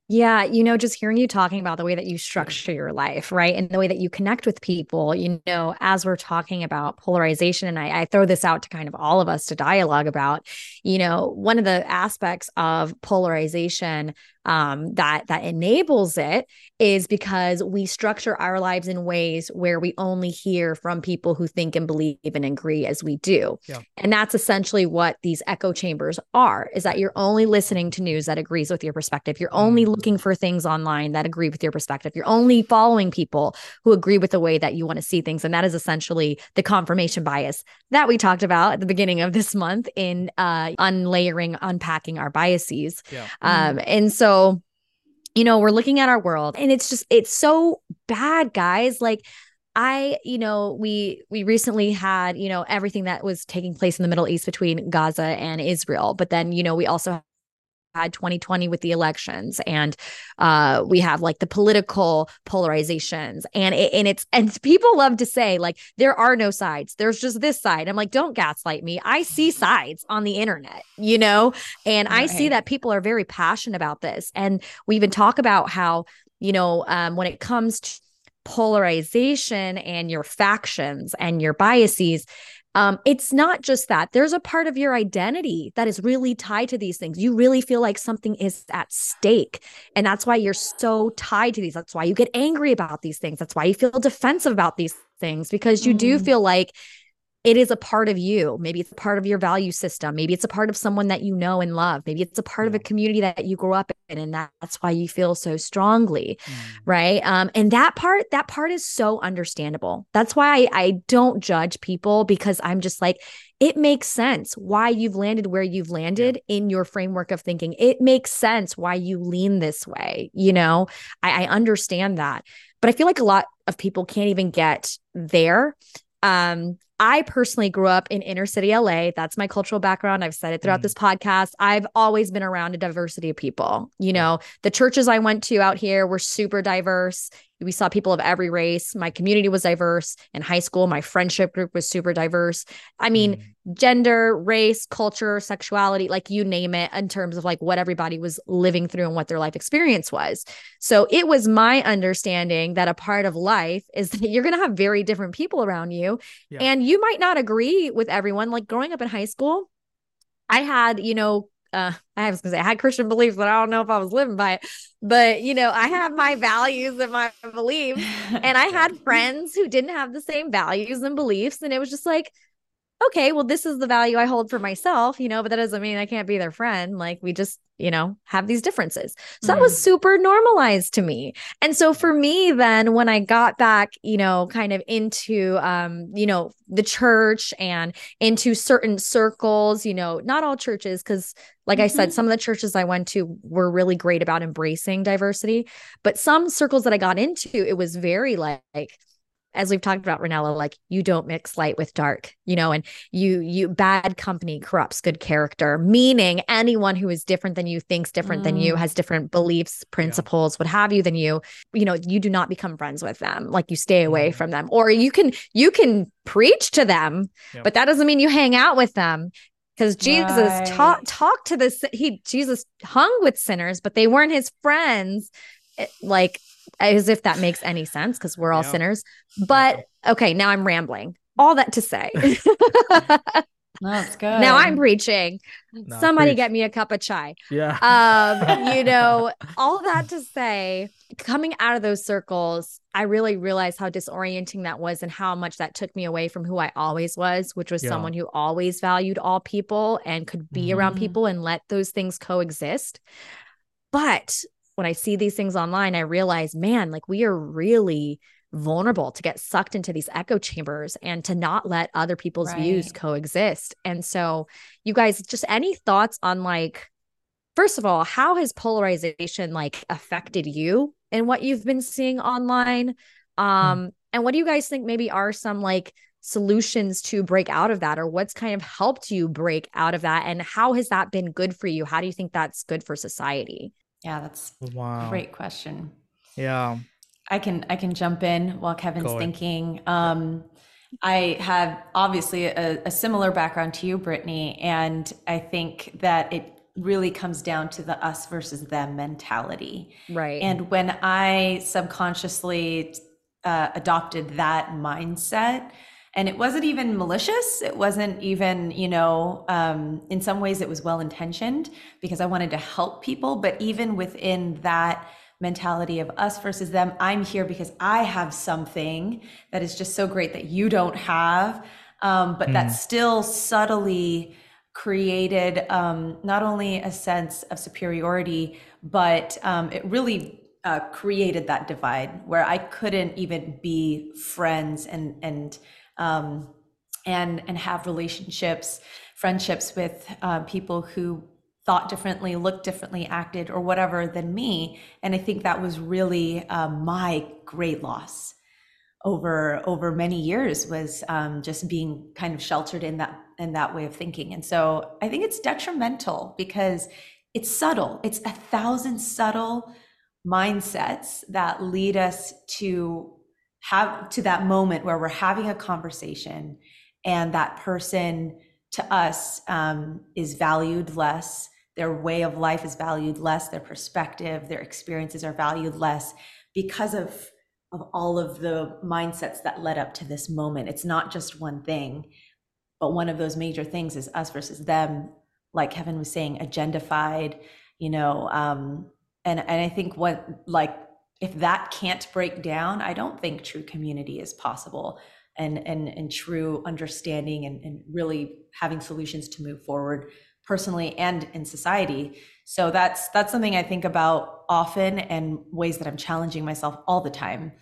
yeah, you know, just hearing you talking about the way that you structure your life, right? And the way that you connect with people, you know, as we're talking about polarization, and I, I, throw this out to kind of all of us to dialogue about, you know, one of the aspects of polarization um, that that enables it is because we structure our lives in ways where we only hear from people who think and believe and agree as we do. Yeah. And that's essentially what these echo chambers are is that you're only listening to news that agrees with your perspective. You're only mm. looking for things online that agree with your perspective. You're only following people who agree with the way that you want to see things. And that is essentially the confirmation bias that we talked about at the beginning of this month in uh, unlayering, unpacking our biases. Yeah. Um, and so you know, we're looking at our world and it's just, it's so bad, guys. Like, I, you know, we we recently had, you know, everything that was taking place in the Middle East between Gaza and Israel, but then, you know, we also had 2020 with the elections and uh, we have like the political polarizations and it, and it's and people love to say like there are no sides. There's just this side. I'm like don't gaslight me. I see sides on the internet you know? And right. i see that people are very passionate about this. And we even talk about how you know um, when it comes to polarization and your factions and your biases um, it's not just that. There's a part of your identity that is really tied to these things. You really feel like something is at stake. And that's why you're so tied to these. That's why you get angry about these things. That's why you feel defensive about these things because you mm. do feel like it is a part of you. Maybe it's a part of your value system. Maybe it's a part of someone that you know and love. Maybe it's a part of a community that you grew up in, and that's why you feel so strongly, mm. right? Um, and that part, that part is so understandable. That's why I, I don't judge people because I'm just like, it makes sense why you've landed where you've landed yeah. in your framework of thinking. It makes sense why you lean this way. You know, I, I understand that. But I feel like a lot of people can't even get there um, I personally grew up in inner city LA. That's my cultural background. I've said it throughout mm. this podcast. I've always been around a diversity of people. You know, the churches I went to out here were super diverse we saw people of every race. My community was diverse in high school. My friendship group was super diverse. I mean, mm. gender, race, culture, sexuality, like you name it, in terms of like what everybody was living through and what their life experience was. So it was my understanding that a part of life is that you're going to have very different people around you. Yeah. And you might not agree with everyone. Like growing up in high school, I had, you know, uh, I was gonna say I had Christian beliefs, but I don't know if I was living by it. But you know, I have my values and my beliefs, and I had friends who didn't have the same values and beliefs, and it was just like, okay, well, this is the value I hold for myself, you know, but that doesn't mean I can't be their friend. Like we just, you know, have these differences. So mm. that was super normalized to me. And so for me, then when I got back, you know, kind of into, um, you know, the church and into certain circles, you know, not all churches, because like mm-hmm. I said, mm-hmm. some of the churches I went to were really great about embracing diversity, but some circles that I got into, it was very like, as we've talked about Ranela, like you don't mix light with dark, you know, and you you bad company corrupts good character, meaning anyone who is different than you thinks different mm. than you, mm. has different beliefs, principles, yeah. what have you than you, you know, you do not become friends with them. Like you stay away mm. from them. Or you can you can preach to them, yep. but that doesn't mean you hang out with them because Jesus right. talked talked to this he Jesus hung with sinners, but they weren't his friends. It, like as if that makes any sense because we're all yeah. sinners. But okay, now I'm rambling. All that to say. That's good. Now I'm preaching. No, Somebody preach. get me a cup of chai. Yeah. Um, you know, all that to say, coming out of those circles, I really realized how disorienting that was and how much that took me away from who I always was, which was yeah. someone who always valued all people and could be mm. around people and let those things coexist. But when I see these things online, I realize, man, like we are really vulnerable to get sucked into these echo chambers and to not let other people's right. views coexist. And so, you guys, just any thoughts on like, first of all, how has polarization like affected you and what you've been seeing online? Hmm. Um, hmm. and what do you guys think maybe are some like solutions to break out of that or what's kind of helped you break out of that and how has that been good for you how do you think that's good for society yeah, that's wow. great question. Yeah. I can I can jump in while Kevin's thinking. Um, I have obviously a, a, similar background to you, Brittney, and I think that it really comes down to the us versus them mentality. Right. And when I subconsciously uh, adopted that mindset, and it wasn't even malicious. It wasn't even you know um, in some ways it was well intentioned because i wanted to help people. But even within that mentality of us versus them i'm here because i have something that is just so great that you don't have. Um, but mm. that still subtly created um, not only a sense of superiority but um, it really uh, created that divide where i couldn't even be friends and and um, and and have relationships, friendships with uh, people who thought differently, looked differently, acted or whatever than me. And I think that was really um, my great loss over over many years was um, just being kind of sheltered in that in that way of thinking. And so I think it's detrimental because it's subtle. It's a thousand subtle mindsets that lead us to have to that moment where we're having a conversation and that person to us um, is valued less their way of life is valued less their perspective their experiences are valued less because of of all of the mindsets that led up to this moment. It's not just one thing but one of those major things is us versus them like kevin was saying agendified you know um and and i think what like if that can't break down, I don't think true community is possible and and and true understanding and, and really having solutions to move forward personally and in society. So that's that's something I think about often and ways that I'm challenging myself all the time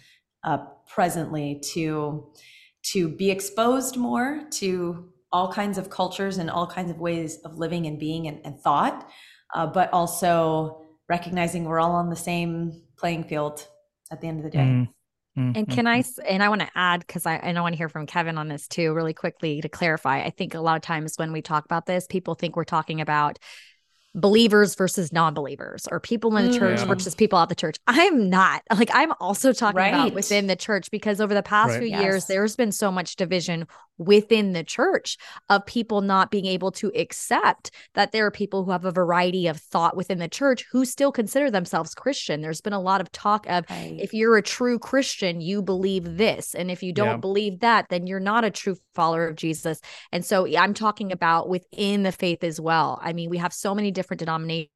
uh, presently to to be exposed more to all kinds of cultures and all kinds of ways of living and being and, and thought, uh, but also recognizing we're all on the same playing field at the end of the day. Mm. Mm-hmm. And can I, and I want to add, because I, and I want to hear from Kevin on this too, really quickly to clarify. I think a lot of times when we talk about this, people think we're talking about believers versus non-believers or people in the church yeah. versus people out the church. I'm not. Like I'm also talking right. about within the church because over the past right. few yes. years there's been so much division within the church of people not being able to accept that there are people who have a variety of thought within the church who still consider themselves Christian. There's been a lot of talk of right. if you're a true Christian, you believe this. And if you don't yeah. believe that, then you're not a true follower of Jesus. And so I'm talking about within the faith as well. I mean, we have so many different denominations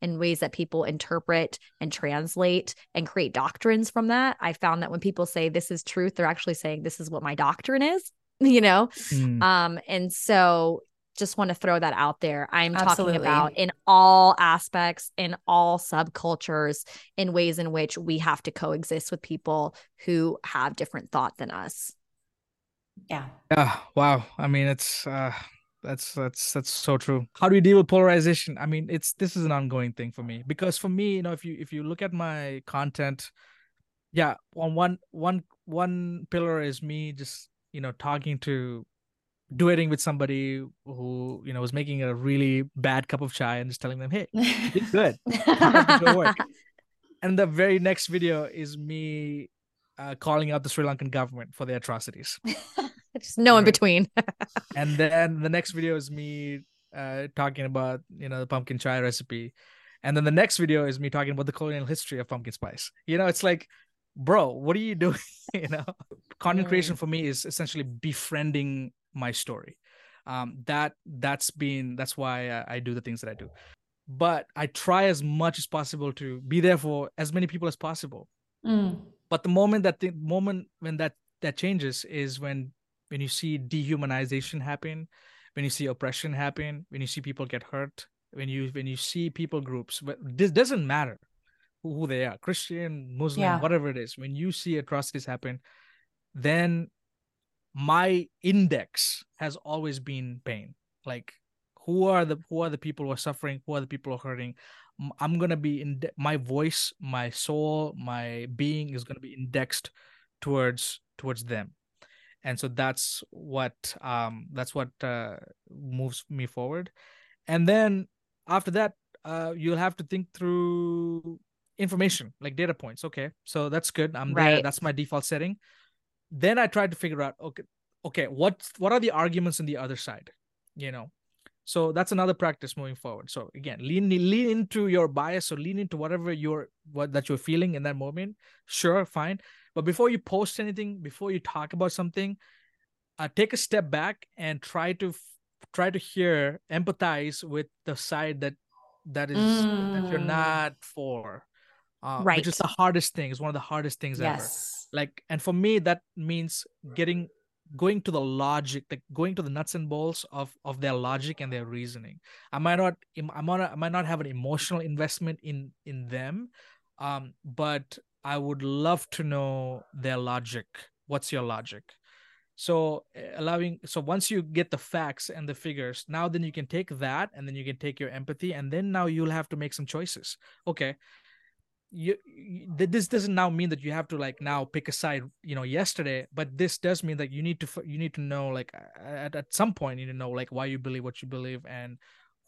and ways that people interpret and translate and create doctrines from that. I found that when people say this is truth, they're actually saying this is what my doctrine is, you know? Mm. Um, and so just want to throw that out there. I'm Absolutely. talking about in all aspects, in all subcultures, in ways in which we have to coexist with people who have different thought than us. Yeah. Yeah. Wow. I mean, it's uh that's that's that's so true. How do you deal with polarization? I mean it's this is an ongoing thing for me. Because for me you know if you if you look at my content yeah on one one one pillar is me just you know talking to duetting with somebody who you know was making a really bad cup of chai and just telling them hey it's good. Work. and the very next video is me uh, calling out the sri lankan government for their atrocities Just no in between. and then the next video is me uh, talking about you know the pumpkin chai recipe. And then the next video is me talking about the colonial history of pumpkin spice. You know it's like bro what are you doing? You know content creation for me is essentially befriending my story. Um that that's been that's why I, I do the things that i do. But i try as much as possible to be there for as many people as possible. Mm. but the moment that the moment when that that changes is when when you see dehumanization happen when you see oppression happen when you see people get hurt when you when you see people groups but this doesn't matter who, they are christian muslim Yeah. whatever it is. When you see atrocities happen then my index has always been pain. Like who are the who are the people who are suffering who are the people who are hurting? I'm gonna be in my voice my soul my being is gonna be indexed towards towards them and so that's what um that's what uh, moves me forward. And then after that uh you'll have to think through information like data points. Okay so that's good. I'm there. That's my default setting. Then i tried to figure out okay okay what what are the arguments on the other side you know? So that's another practice moving forward. So again lean lean into your bias or lean into whatever you're what that you're feeling in that moment. Sure fine but before you post anything before you talk about something uh, take a step back and try to try to hear empathize with the side that that is that you're Mm. not for uh, which Right. is the hardest thing is one of the hardest things ever like and for me that means getting going to the logic like going to the nuts and bolts of of their logic and their reasoning i might not i might not, I might not have an emotional investment in in them um but i would love to know their logic. What's your logic? So uh, allowing so once you get the facts and the figures now then you can take that and then you can take your empathy and then now you'll have to make some choices. Okay. You, you this doesn't now mean that you have to like now pick a side you know yesterday but this does mean that you need to you need to know like at, at some point you need to know like why you believe what you believe and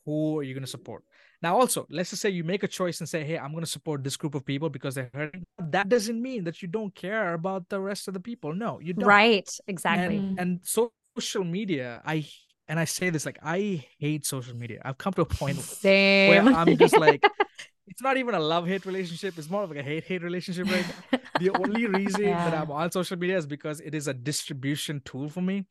who are you going to support? Now also let's just say you make a choice and say hey i'm going to support this group of people because they're hurting. That doesn't mean that you don't care about the rest of the people. No you don't. Right. Exactly. and, and social media i and i say this like i hate social media. I've come to a point where i'm just like it's not even a love hate relationship it's more of like a hate hate relationship right? Now. the only reason that i'm on social media is because it is a distribution tool for me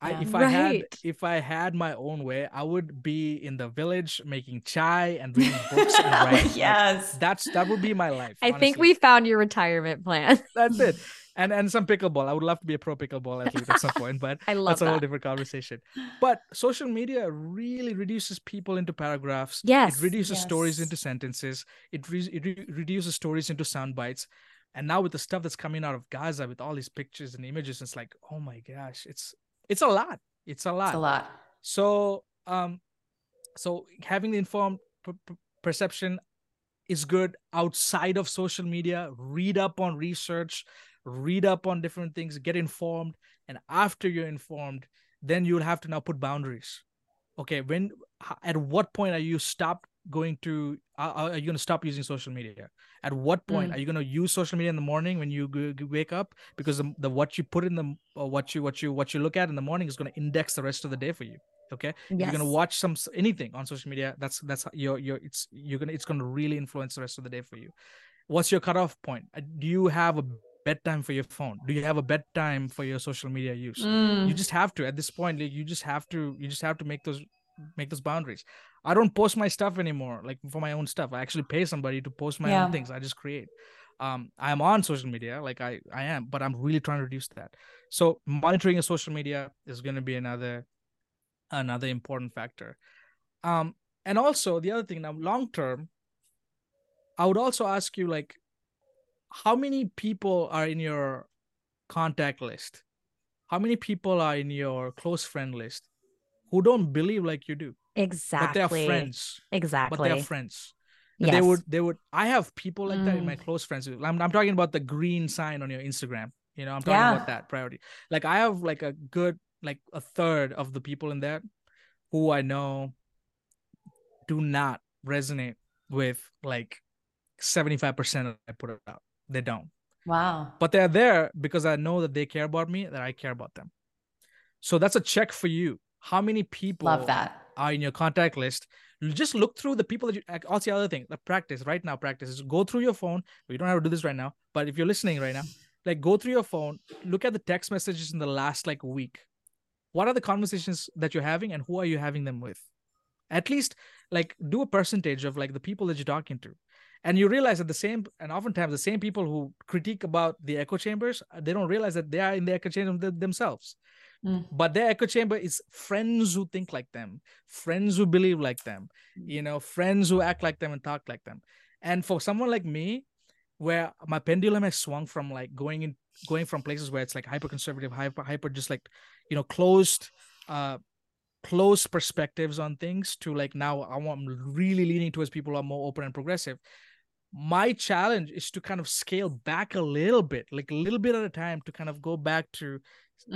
I, Yeah. if I had if I had my own way, I would be in the village making chai and reading books and writing. Like, yes. that's that would be my life. I think we found your retirement plan. that's it. And and some pickleball. I would love to be a pro pickleball athlete at some point, but I love that's a whole different conversation. But social media really reduces people into paragraphs. Yes, It reduces stories into sentences. It, re- it re- reduces stories into sound bites. And now with the stuff that's coming out of Gaza with all these pictures and images, it's like, oh my gosh, it's it's a lot. It's a lot. It's a lot. So um, so having the informed per- per- perception is good outside of social media. Read up on research, read up on different things, get informed, and after you're informed, then you'll have to now put boundaries. Okay, when at what point are you stop going to are, are you going to stop using social media? At what point Mm. are you going to use social media in the morning when you g- wake up? Because the, the what you put in the what you what you what you look at in the morning is going to index the rest of the day for you okay? If you're gonna watch some anything on social media that's that's your your it's you're gonna it's gonna really influence the rest of the day for you. What's your cutoff point? Uh, do you have a bedtime for your phone? Do you have a bedtime for your social media use? Mm. you just have to at this point like, you just have to you just have to make those make those boundaries i don't post my stuff anymore like for my own stuff. I actually pay somebody to post my Yeah. own things. I just create. Um i'm on social media like i i am but i'm really trying to reduce that. So monitoring your social media is going to be another another important factor. Um and also the other thing now long term i would also ask you like how many people are in your contact list? How many people are in your close friend list who don't believe like you do Exactly. but they are friends Exactly. but they are friends And yes. they would they would i have people like that in Mm. my close friends I'm, I'm talking about the green sign on your instagram You know, I'm talking Yeah. about that priority. Like I have like a good like a third of the people in there who I know do not resonate with like 75% of I put it out. They don't. Wow. But they're there because I know that they care about me, that I care about them. So that's a check for you. How many people Love that. Are in your contact list? Just look through the people that you. Also, the other thing, the practice right now. Practice is go through your phone. You don't have to do this right now, but if you're listening right now, like go through your phone, look at the text messages in the last like week. What are the conversations that you're having, and who are you having them with? At least like do a percentage of like the people that you're talking to, and you realize that the same and oftentimes the same people who critique about the echo chambers, uh, they don't realize that they are in the echo chamber themselves Mm. but their echo chamber is friends who think like them friends who believe like them you know friends who act like them and talk like them. And for someone like me where my pendulum has swung from like going in going from places where it's like hyper conservative hyper hyper just like you know closed uh closed perspectives on things to like now i want really leaning towards people who are more open and progressive. My challenge is to kind of scale back a little bit like a little bit at a time to kind of go back to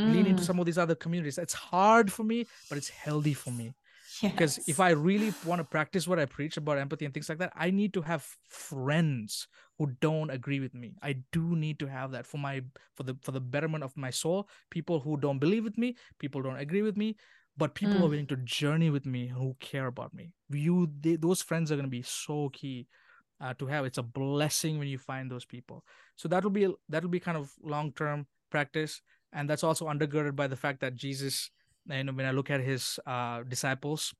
lean into Mm. some of these other communities. It's hard for me but it's healthy for me. Because if i really want to practice what i preach about empathy and things like that i need to have friends who don't agree with me. I do need to have that for my for the for the betterment of my soul. People who don't believe with me people don't agree with me but people who are Mm. willing to journey with me who care about me. You they, those friends are going to be so key uh, to have. It's a blessing when you find those people. So that'll be that'll be kind of long term practice and that's also undergirded by the fact that jesus you know when i look at his uh, disciples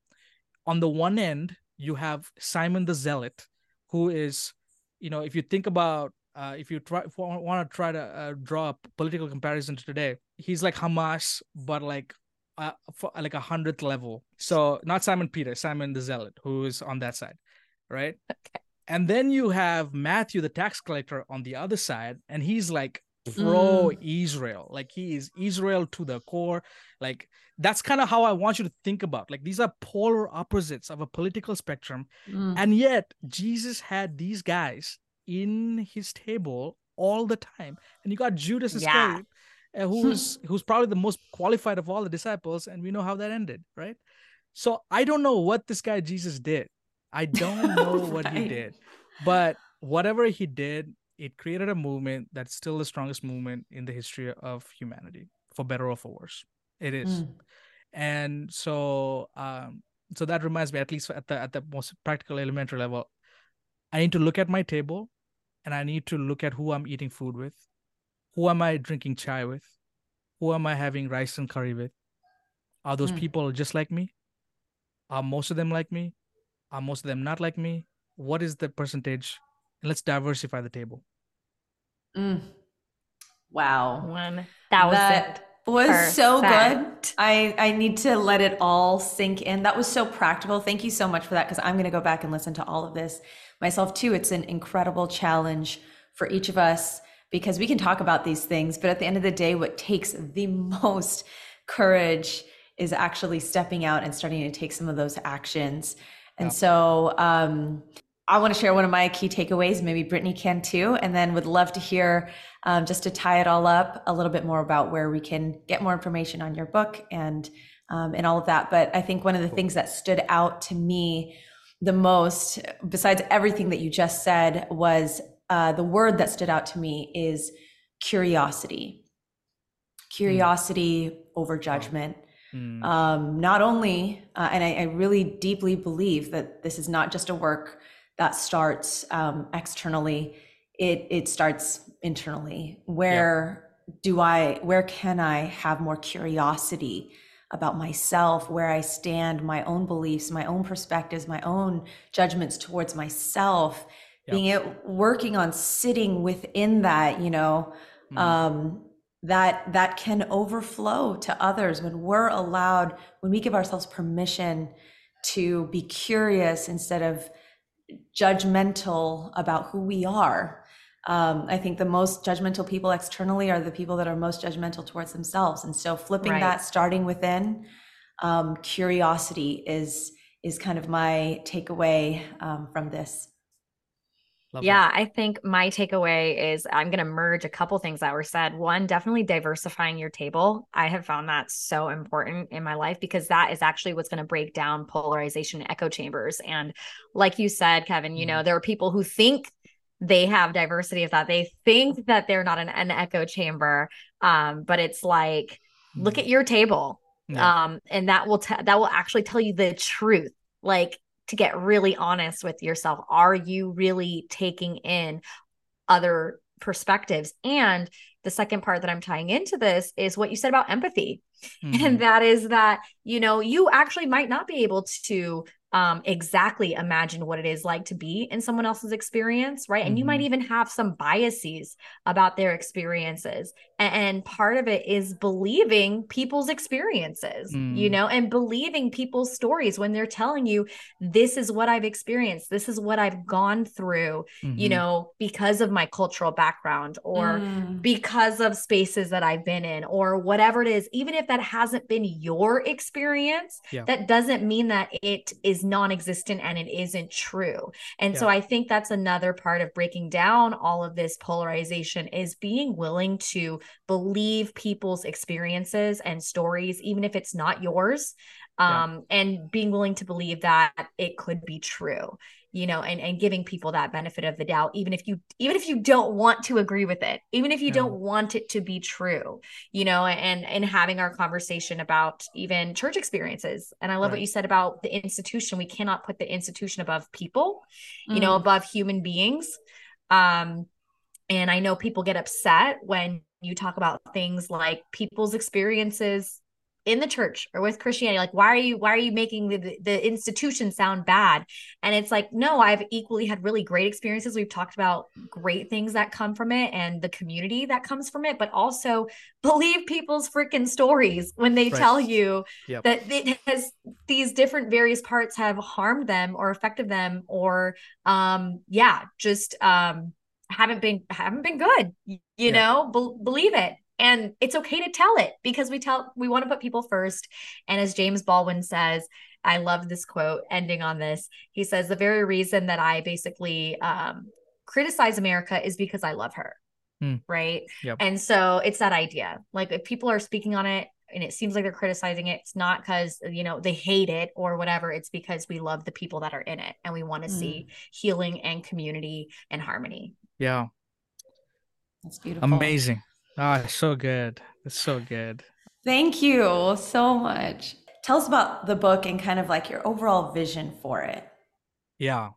on the one end you have simon the zealot who is you know if you think about uh, if you try want to try to uh, draw a political comparison to today he's like hamas but like uh, for, like a hundredth level so not simon peter simon the zealot who is on that side right Okay. and then you have matthew the tax collector on the other side and he's like pro israel. Like he is israel to the core. Like that's kind of how i want you to think about. Like these are polar opposites of a political spectrum. Mm. and yet jesus had these guys in his table all the time. And you got judas Yeah. iscariot uh, who's who's probably the most qualified of all the disciples and we know how that ended right? So i don't know what this guy jesus did. I don't know what he did. But whatever he did it created a movement that's still the strongest movement in the history of humanity for better or for worse. It is. Mm. and so um so that reminds me at least at the at the most practical elementary level i need to look at my table and i need to look at who i'm eating food with who am i drinking chai with who am i having rice and curry with? Are those Mm. people just like me? Are most of them like me? Are most of them not like me? What is the percentage and let's diversify the table Mm. Wow. One thousand. That was so good. I I need to let it all sink in. That was so practical. Thank you so much for that because I'm going to go back and listen to all of this myself too. It's an incredible challenge for each of us because we can talk about these things, but at the end of the day what takes the most courage is actually stepping out and starting to take some of those actions. And Yeah. so um I want to share one of my key takeaways. Maybe Brittney can too. And then would love to hear, um, just to tie it all up, a little bit more about where we can get more information on your book and um, and all of that. But I think one of the things that stood out to me the most, besides everything that you just said, was uh, the word that stood out to me is curiosity. Curiosity over judgment Hmm. um, not only, uh, and I, I really deeply believe that this is not just a work that starts um, externally; it it starts internally. Where do I? Where can I have more curiosity about myself? Where I stand, my own beliefs, my own perspectives, my own judgments towards myself. Yeah. Being it, working on sitting within that, you know, Hmm. um, that that can overflow to others when we're allowed when we give ourselves permission to be curious instead of judgmental about who we are. Um, i think the most judgmental people externally are the people that are most judgmental towards themselves. And so flipping Right. that starting within um, curiosity is is kind of my takeaway um, from this Love yeah, that. I think my takeaway is I'm going to merge a couple things that were said. One, definitely diversifying your table. I have found that so important in my life because that is actually what's going to break down polarization echo chambers. And like you said, Kevin, you mm-hmm. know, there are people who think they have diversity of that. They think that they're not an, an echo chamber. Um, but it's like, mm-hmm. look at your table. Yeah. Um, and that will t- that will actually tell you the truth. Like to get really honest with yourself. Are you really taking in other perspectives? And the second part that I'm tying into this is what you said about empathy. Mm-hmm. And that is that, you know, you actually might not be able to um, exactly imagine what it is like to be in someone else's experience, right? And mm-hmm. you might mm-hmm. even have some biases about their experiences. And, and part of it is believing people's experiences, mm. you know, and believing people's stories when they're telling you, this is what I've experienced, this is what I've gone through, mm-hmm. you know, because of my cultural background or mm. because of spaces that I've been in or whatever it is, even if that hasn't been your experience, yeah. that doesn't mean that it is is non-existent and it isn't true. And yeah. so I think that's another part of breaking down all of this polarization is being willing to believe people's experiences and stories even if it's not yours. Um, yeah. and being willing to believe that it could be true you know and and giving people that benefit of the doubt even if you even if you don't want to agree with it even if you don't want it to be true you know and and having our conversation about even church experiences and i love right. what you said about the institution we cannot put the institution above people mm. you know mm. above human beings um and i know people get upset when you talk about things like people's experiences in the church or with Christianity. Like, why are you why are you making the the institution sound bad? And it's like, no, I've equally had really great experiences. We've talked about great things that come from it and the community that comes from it, but also believe people's freaking stories when they right. tell you yep. that it has these different various parts have harmed them or affected them or um yeah, just um haven't been haven't been good you know Be- believe it and it's okay to tell it because we tell we want to put people first. And as james baldwin says i love this quote ending on this. He says the very reason that i basically um, criticize america is because i love her. Hmm. right? Yep. and so it's that idea. Like if people are speaking on it and it seems like they're criticizing it it's not because you know they hate it or whatever. It's because we love the people that are in it and we want to mm. see healing and community and harmony. Yeah. That's beautiful. Amazing Ah, oh, so good. It's so good. Thank you so much. Tell us about the book and kind of like your overall vision for it. Yeah.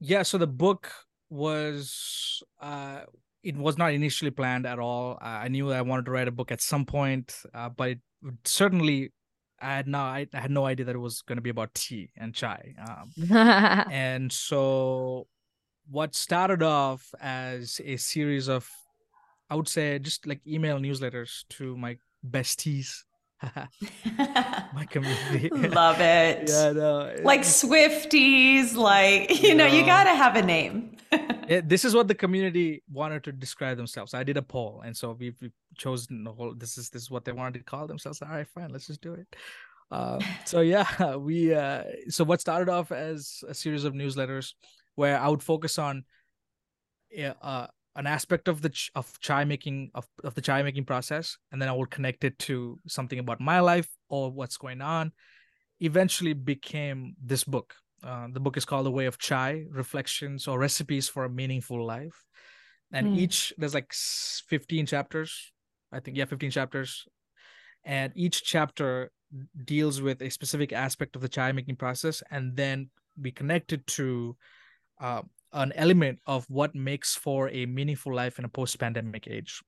Yeah, so the book was uh it was not initially planned at all. Uh, I knew I wanted to write a book at some point, uh, but it certainly I had no I had no idea that it was going to be about tea and chai. Um, and so what started off as a series of I would say just like email newsletters to my besties. my community. Love it. yeah, no, like Swifties, like you know, you gotta have a name. it, this is what the community wanted to describe themselves. I did a poll, and so we've, we've chosen the whole. This is this is what they wanted to call themselves. All right, fine, let's just do it. Uh, so yeah, we uh, so what started off as a series of newsletters where I would focus on uh, an aspect of the ch- of chai making of, of the chai making process and then i will connect it to something about my life or what's going on eventually became this book. Uh, the book is called the way of chai reflections or recipes for a meaningful life. And mm. each there's like 15 chapters i think yeah 15 chapters. And each chapter deals with a specific aspect of the chai making process and then be connected to uh, an element of what makes for a meaningful life in a post-pandemic age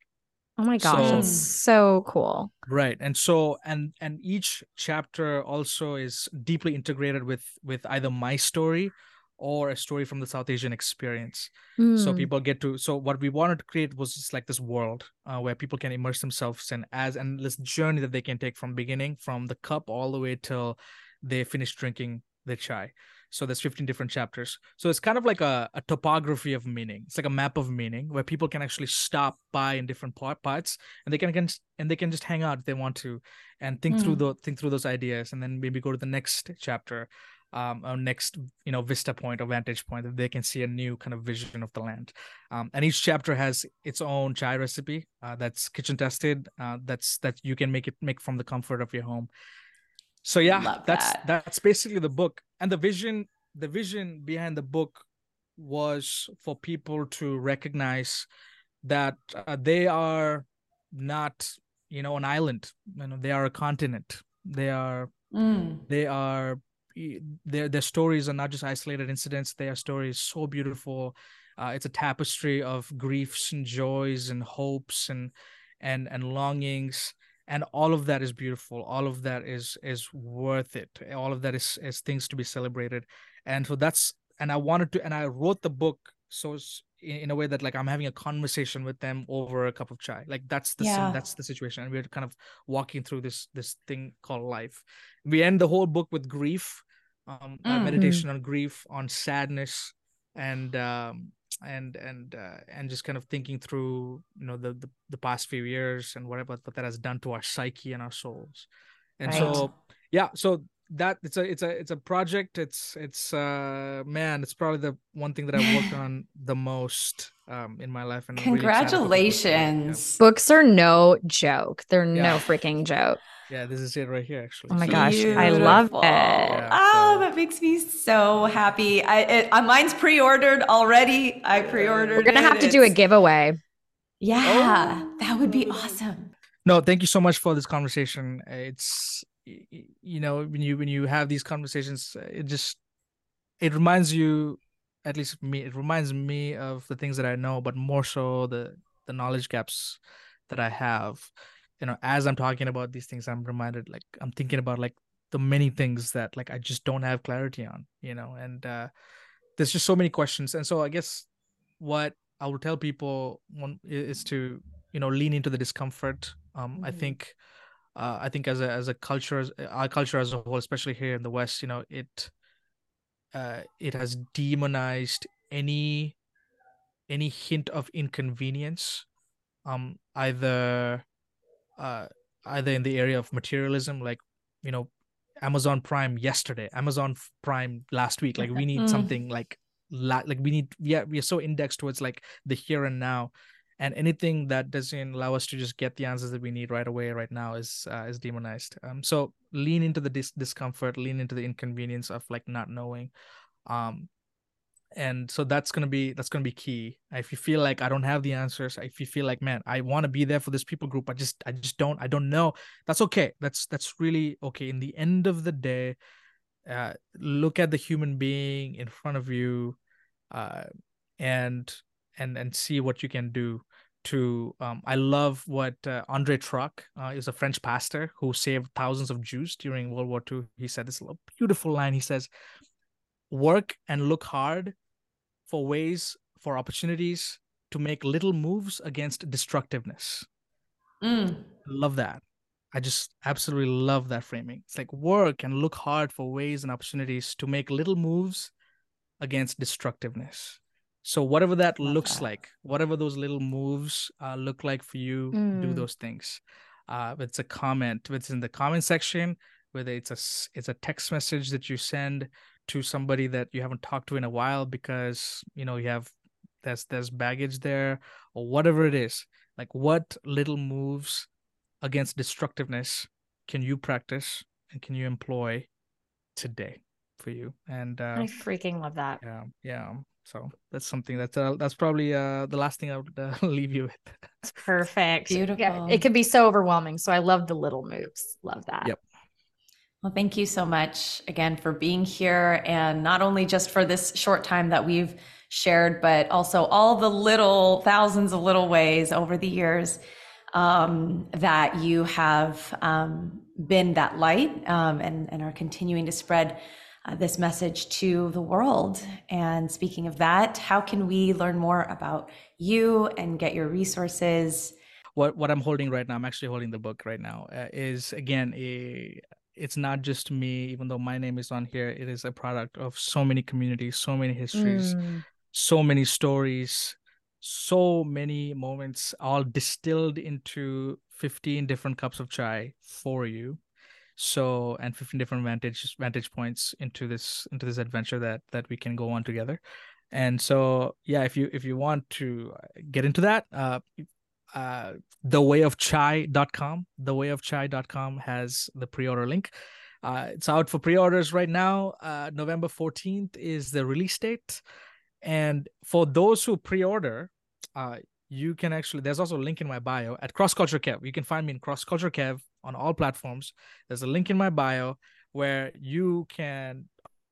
oh my gosh so, that's so cool right and so and and each chapter also is deeply integrated with with either my story or a story from the south asian experience mm. so hmm. people get to so what we wanted to create was just like this world uh, where people can immerse themselves in as and this journey that they can take from beginning from the cup all the way till they finish drinking the chai so there's 15 different chapters. So it's kind of like a, a topography of meaning. It's like a map of meaning where people can actually stop by in different parts and they can, can and they can just hang out if they want to and think mm. through the think through those ideas and then maybe go to the next chapter um, a next you know vista point or vantage point that they can see a new kind of vision of the land. Um, and each chapter has its own chai recipe uh, that's kitchen tested uh, that's that you can make it make from the comfort of your home. So yeah Love that's that. that's basically the book and the vision the vision behind the book was for people to recognize that uh, they are not you know an island. You know they are a continent. They are Mm. they are their their stories are not just isolated incidents. They are stories so beautiful. Uh, it's a tapestry of griefs and joys and hopes and and and longings and all of that is beautiful. All of that is is worth it. All of that is is things to be celebrated. And so that's and i wanted to and i wrote the book so in, in a way that like i'm having a conversation with them over a cup of chai. Like that's the Yeah. that's the situation. And we're kind of walking through this this thing called life. We end the whole book with grief um uh, Mm. meditation on grief on sadness and um and and uh, and just kind of thinking through you know the, the the past few years and whatever what that has done to our psyche and our souls and Right. so yeah so that it's a it's a it's a project it's it's uh man it's probably the one thing that i've worked on the most um in my life and I'm really excited for people to see it. Yeah. Congratulations. Books are no joke. They're no freaking joke. yeah this is it right here actually Oh my So- gosh, I love it. Yeah, oh, so- that makes me so happy. I it, uh, mine's pre-ordered already. I pre-ordered. We're gonna it. have to do a giveaway. Yeah, Oh. that would be awesome. no thank you so much for this conversation it's y- y- you know when you when you have these conversations it just it reminds you at least me it reminds me of the things that i know but more so the the knowledge gaps that i have. You know as i'm talking about these things i'm reminded like i'm thinking about like the many things that like i just don't have clarity on you know and uh there's just so many questions. And so i guess what i would tell people one is to you know lean into the discomfort. Um i Mhm. think uh, i think as a as a culture as our culture as a whole especially here in the west you know it uh it has demonized any any hint of inconvenience um either uh either in the area of materialism like you know amazon prime yesterday amazon prime last week like we need Mm. something like like we need yeah we are so indexed towards like the here and now and anything that doesn't allow us to just get the answers that we need right away right now is uh, is demonized. Um so lean into the dis- discomfort lean into the inconvenience of like not knowing. Um and so that's gonna be that's gonna be key. If you feel like i don't have the answers if you feel like man i want to be there for this people group i just i just don't i don't know that's okay. That's that's really okay. In the end of the day uh look at the human being in front of you uh and and and see what you can do to um i love what uh, André Trocmé uh, is a french pastor who saved thousands of jews during world war ii he said this beautiful line. He says work and look hard for ways for opportunities to make little moves against destructiveness. Mm. love that. I just absolutely love that framing. It's like work and look hard for ways and opportunities to make little moves against destructiveness so whatever that Love looks that. like whatever those little moves uh, look like for you do Mm. those things uh it's a comment it's in the comment section whether it's a it's a text message that you send to somebody that you haven't talked to in a while because you know you have there's there's baggage there or whatever it is like what little moves against destructiveness can you practice and can you employ today for you and uh I freaking love that. yeah yeah so that's something that's uh, that's probably uh the last thing i would uh, leave you with It's perfect. Yeah, Beautiful. it can be so overwhelming. So I love the little moves. Love that. Yep. Well, thank you so much again for being here and not only just for this short time that we've shared, but also all the little thousands of little ways over the years um, that you have um, been that light um, and, and are continuing to spread uh, this message to the world. And speaking of that, how can we learn more about you and get your resources? what what i'm holding right now i'm actually holding the book right now uh, is again a it's not just me even though my name is on here it is a product of so many communities so many histories Mm. so many stories so many moments all distilled into 15 different cups of chai for you so and 15 different vantage vantage points into this into this adventure that that we can go on together. And so yeah if you if you want to get into that uh uh thewayofchai.com thewayofchai.com has the pre-order link. Uh it's out for pre-orders right now. Uh november 14th is the release date. And for those who pre-order uh you can actually there's also a link in my bio at cross culture kev. You can find me in cross culture kev on all platforms there's a link in my bio where you can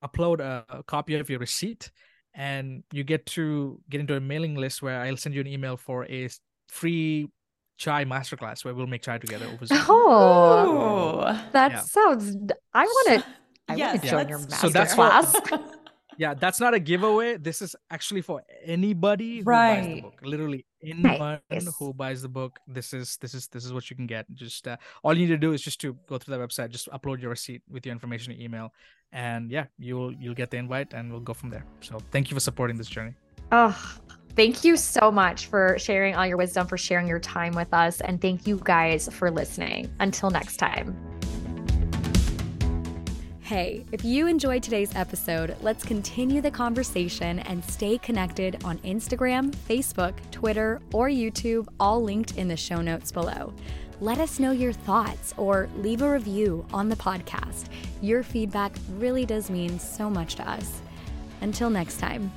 upload a, a copy of your receipt and you get to get into a mailing list where i'll send you an email for a free chai masterclass where we'll make chai together over Zoom. Oh, that Yeah. sounds. I want to. I Yes, want to join your that's- So that's masterclass. yeah that's not a giveaway this is actually for anybody who buys the Right. book literally anyone Nice. who buys the book this is this is this is what you can get just uh, all you need to do is just to go through the website just upload your receipt with your information and email and yeah you'll you'll get the invite and we'll go from there so thank you for supporting this journey Oh, thank you so much for sharing all your wisdom, for sharing your time with us. And thank you guys for listening. Until next time. Hey, if you enjoyed today's episode, let's continue the conversation and stay connected on Instagram, Facebook, Twitter, or YouTube, all linked in the show notes below. Let us know your thoughts or leave a review on the podcast. Your feedback really does mean so much to us. Until next time.